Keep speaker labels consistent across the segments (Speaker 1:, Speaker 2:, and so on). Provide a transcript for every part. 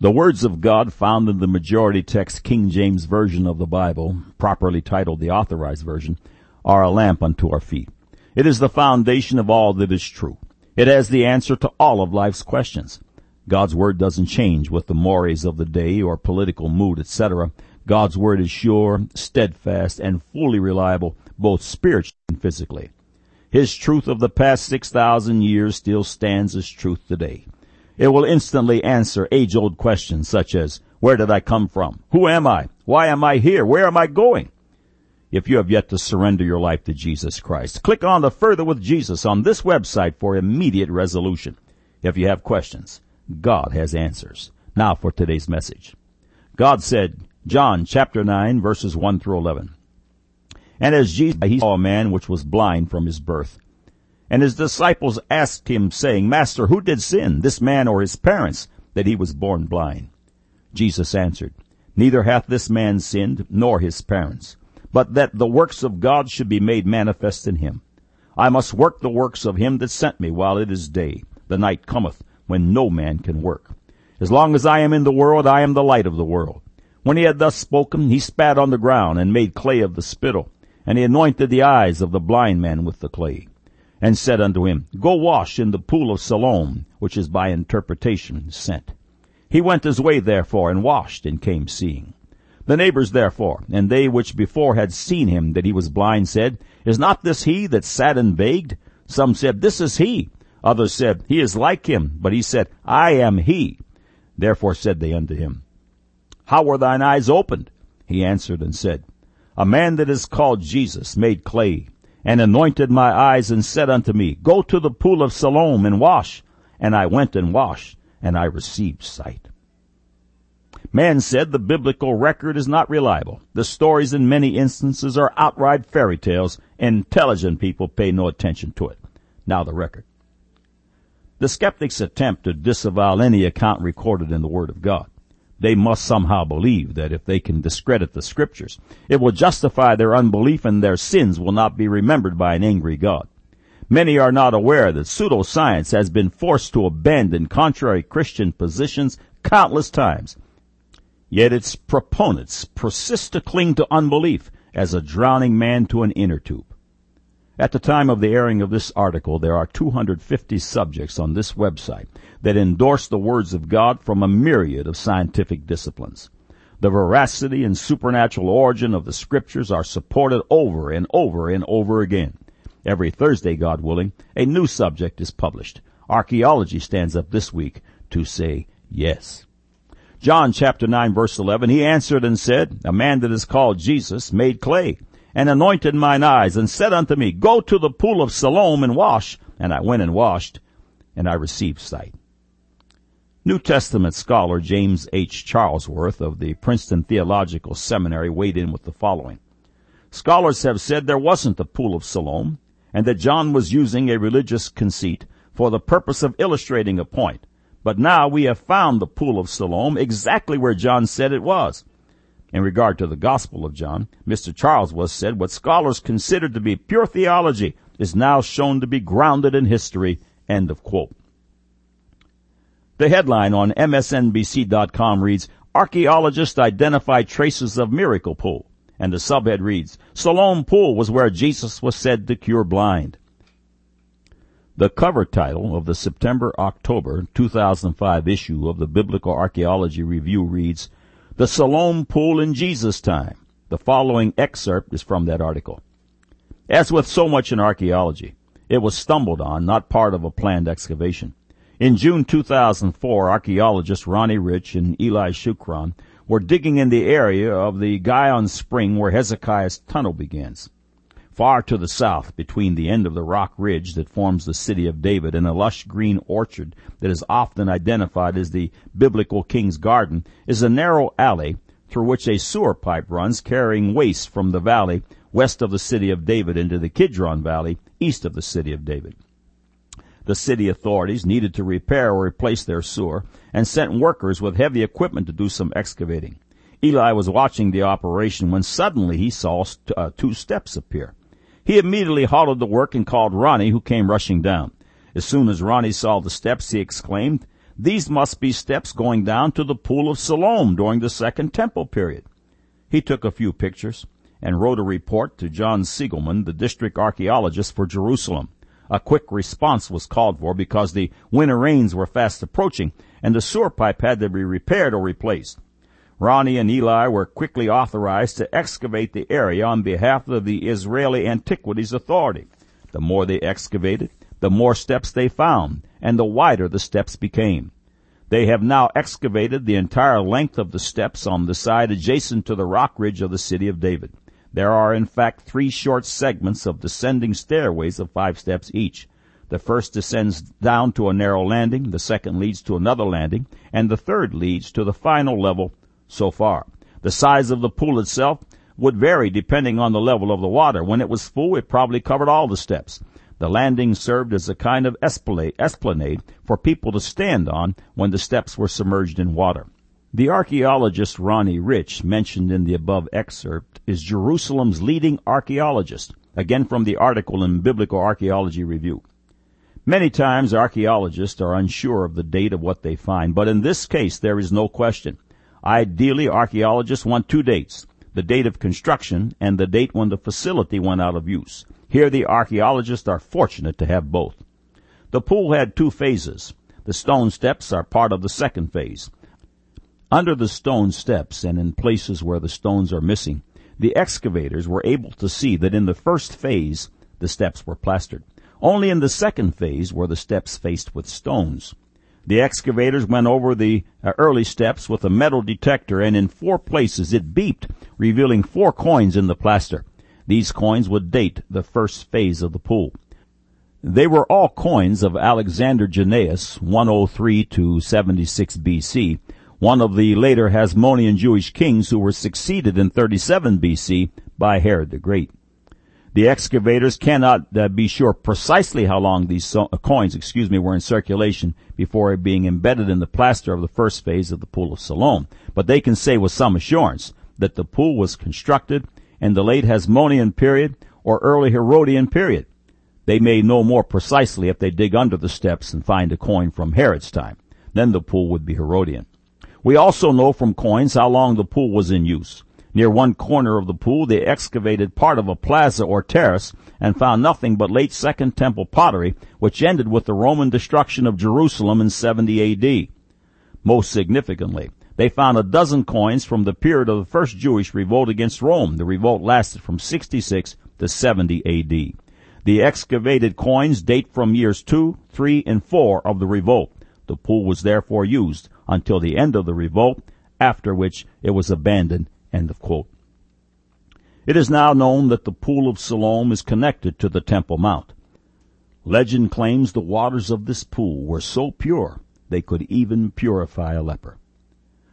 Speaker 1: The words of God found in the majority text King James Version of the Bible, properly titled the Authorized Version, are a lamp unto our feet. It is the foundation of all that is true. It has the answer to all of life's questions. God's Word doesn't change with the mores of the day or political mood, etc. God's Word is sure, steadfast, and fully reliable, both spiritually and physically. His truth of the past 6,000 years still stands as truth today. It will instantly answer age-old questions such as, where did I come from? Who am I? Why am I here? Where am I going? If you have yet to surrender your life to Jesus Christ, click on the Further with Jesus on this website for immediate resolution. If you have questions, God has answers. Now for today's message. God said, John chapter 9 verses 1 through 11. And as Jesus, he saw a man which was blind from his birth. And his disciples asked him saying, Master, who did sin, this man or his parents, that he was born blind? Jesus answered, Neither hath this man sinned, nor his parents but that the works of God should be made manifest in him. I must work the works of him that sent me while it is day. The night cometh when no man can work. As long as I am in the world, I am the light of the world. When he had thus spoken, he spat on the ground and made clay of the spittle, and he anointed the eyes of the blind man with the clay, and said unto him, Go wash in the pool of Siloam, which is by interpretation sent. He went his way therefore, and washed, and came seeing. The neighbors therefore, and they which before had seen him that he was blind, said, Is not this he that sat and begged? Some said, This is he. Others said, He is like him. But he said, I am he. Therefore said they unto him, How were thine eyes opened? He answered and said, A man that is called Jesus made clay, and anointed my eyes, and said unto me, Go to the pool of Siloam and wash. And I went and washed, and I received sight. Man said the biblical record is not reliable. The stories in many instances are outright fairy tales. Intelligent people pay no attention to it. Now the record. The skeptics attempt to disavow any account recorded in the Word of God. They must somehow believe that if they can discredit the scriptures, it will justify their unbelief and their sins will not be remembered by an angry God. Many are not aware that pseudoscience has been forced to abandon contrary Christian positions countless times Yet its proponents persist to cling to unbelief as a drowning man to an inner tube. At the time of the airing of this article, there are 250 subjects on this website that endorse the words of God from a myriad of scientific disciplines. The veracity and supernatural origin of the scriptures are supported over and over and over again. Every Thursday, God willing, a new subject is published. Archaeology stands up this week to say yes. John chapter 9 verse 11, he answered and said, A man that is called Jesus made clay, and anointed mine eyes, and said unto me, Go to the pool of Siloam and wash. And I went and washed, and I received sight. New Testament scholar James H. Charlesworth of the Princeton Theological Seminary weighed in with the following. Scholars have said there wasn't a pool of Siloam, and that John was using a religious conceit for the purpose of illustrating a point, but now we have found the pool of Siloam exactly where John said it was. In regard to the Gospel of John, Mr. Charlesworth said what scholars considered to be pure theology is now shown to be grounded in history. End of quote. The headline on MSNBC.com reads, Archaeologists identify traces of miracle pool. And the subhead reads, Siloam Pool was where Jesus was said to cure blind. The cover title of the September-October 2005 issue of the Biblical Archaeology Review reads, The Siloam Pool in Jesus' Time. The following excerpt is from that article. As with so much in archaeology, it was stumbled on, not part of a planned excavation. In June 2004, archaeologists Ronnie Reich and Eli Shukron were digging in the area of the Gihon Spring where Hezekiah's tunnel begins. Far to the south, between the end of the rock ridge that forms the city of David and a lush green orchard that is often identified as the biblical king's garden, is a narrow alley through which a sewer pipe runs carrying waste from the valley west of the city of David into the Kidron Valley east of the city of David. The city authorities needed to repair or replace their sewer and sent workers with heavy equipment to do some excavating. Eli was watching the operation when suddenly he saw uh, two steps appear. He immediately halted the work and called Ronnie, who came rushing down. As soon as Ronnie saw the steps, he exclaimed, These must be steps going down to the pool of Siloam during the Second Temple period. He took a few pictures and wrote a report to John Seligman, the district archaeologist for Jerusalem. A quick response was called for because the winter rains were fast approaching and the sewer pipe had to be repaired or replaced. Ronnie and Eli were quickly authorized to excavate the area on behalf of the Israeli Antiquities Authority. The more they excavated, the more steps they found, and the wider the steps became. They have now excavated the entire length of the steps on the side adjacent to the rock ridge of the city of David. There are in fact three short segments of descending stairways of five steps each. The first descends down to a narrow landing, the second leads to another landing, and the third leads to the final level so far. The size of the pool itself would vary depending on the level of the water. When it was full, it probably covered all the steps. The landing served as a kind of esplanade for people to stand on when the steps were submerged in water. The archaeologist Ronnie Reich, mentioned in the above excerpt, is Jerusalem's leading archaeologist, again from the article in Biblical Archaeology Review. Many times archaeologists are unsure of the date of what they find, but in this case there is no question. Ideally, archaeologists want two dates, the date of construction and the date when the facility went out of use. Here the archaeologists are fortunate to have both. The pool had two phases. The stone steps are part of the second phase. Under the stone steps and in places where the stones are missing, the excavators were able to see that in the first phase the steps were plastered. Only in the second phase were the steps faced with stones. The excavators went over the uh, early steps with a metal detector and in four places it beeped, revealing four coins in the plaster. These coins would date the first phase of the pool. They were all coins of Alexander Jannaeus, 103 to 76 BC, one of the later Hasmonean Jewish kings who were succeeded in 37 BC by Herod the Great. The excavators cannot uh, be sure precisely how long these so- uh, coins, excuse me, were in circulation before being embedded in the plaster of the first phase of the Pool of Siloam, but they can say with some assurance that the pool was constructed in the late Hasmonean period or early Herodian period. They may know more precisely if they dig under the steps and find a coin from Herod's time. Then the pool would be Herodian. We also know from coins how long the pool was in use. Near one corner of the pool, they excavated part of a plaza or terrace and found nothing but late Second Temple pottery, which ended with the Roman destruction of Jerusalem in 70 AD. Most significantly, they found a dozen coins from the period of the first Jewish revolt against Rome. The revolt lasted from 66 to 70 AD. The excavated coins date from years 2, 3, and 4 of the revolt. The pool was therefore used until the end of the revolt, after which it was abandoned End of quote. It is now known that the Pool of Siloam is connected to the Temple Mount. Legend claims the waters of this pool were so pure they could even purify a leper.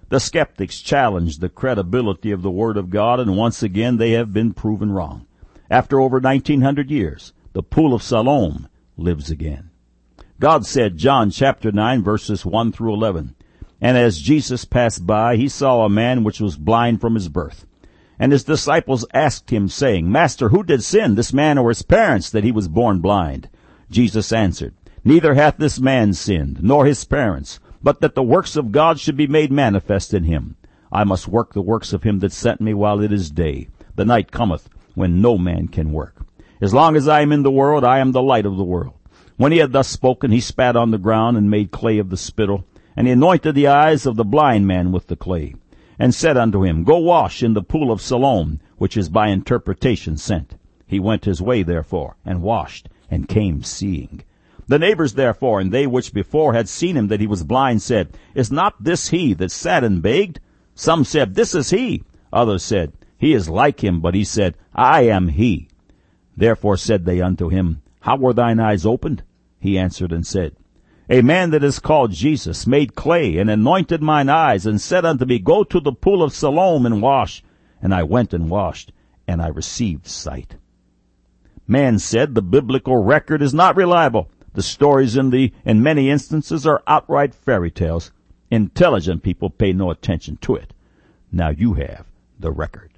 Speaker 1: The skeptics challenged the credibility of the Word of God and once again they have been proven wrong. After over 1900 years, the Pool of Siloam lives again. God said, John chapter 9 verses 1 through 11, and as Jesus passed by, he saw a man which was blind from his birth. And his disciples asked him, saying, Master, who did sin, this man or his parents, that he was born blind? Jesus answered, Neither hath this man sinned, nor his parents, but that the works of God should be made manifest in him. I must work the works of him that sent me while it is day. The night cometh when no man can work. As long as I am in the world, I am the light of the world. When he had thus spoken, he spat on the ground and made clay of the spittle and he anointed the eyes of the blind man with the clay, and said unto him, Go wash in the pool of Siloam, which is by interpretation sent. He went his way therefore, and washed, and came seeing. The neighbors therefore, and they which before had seen him that he was blind, said, Is not this he that sat and begged? Some said, This is he. Others said, He is like him. But he said, I am he. Therefore said they unto him, How were thine eyes opened? He answered and said, a man that is called Jesus made clay and anointed mine eyes and said unto me, Go to the pool of Siloam and wash. And I went and washed, and I received sight. Man said the biblical record is not reliable. The stories in the, in many instances are outright fairy tales. Intelligent people pay no attention to it. Now you have the record.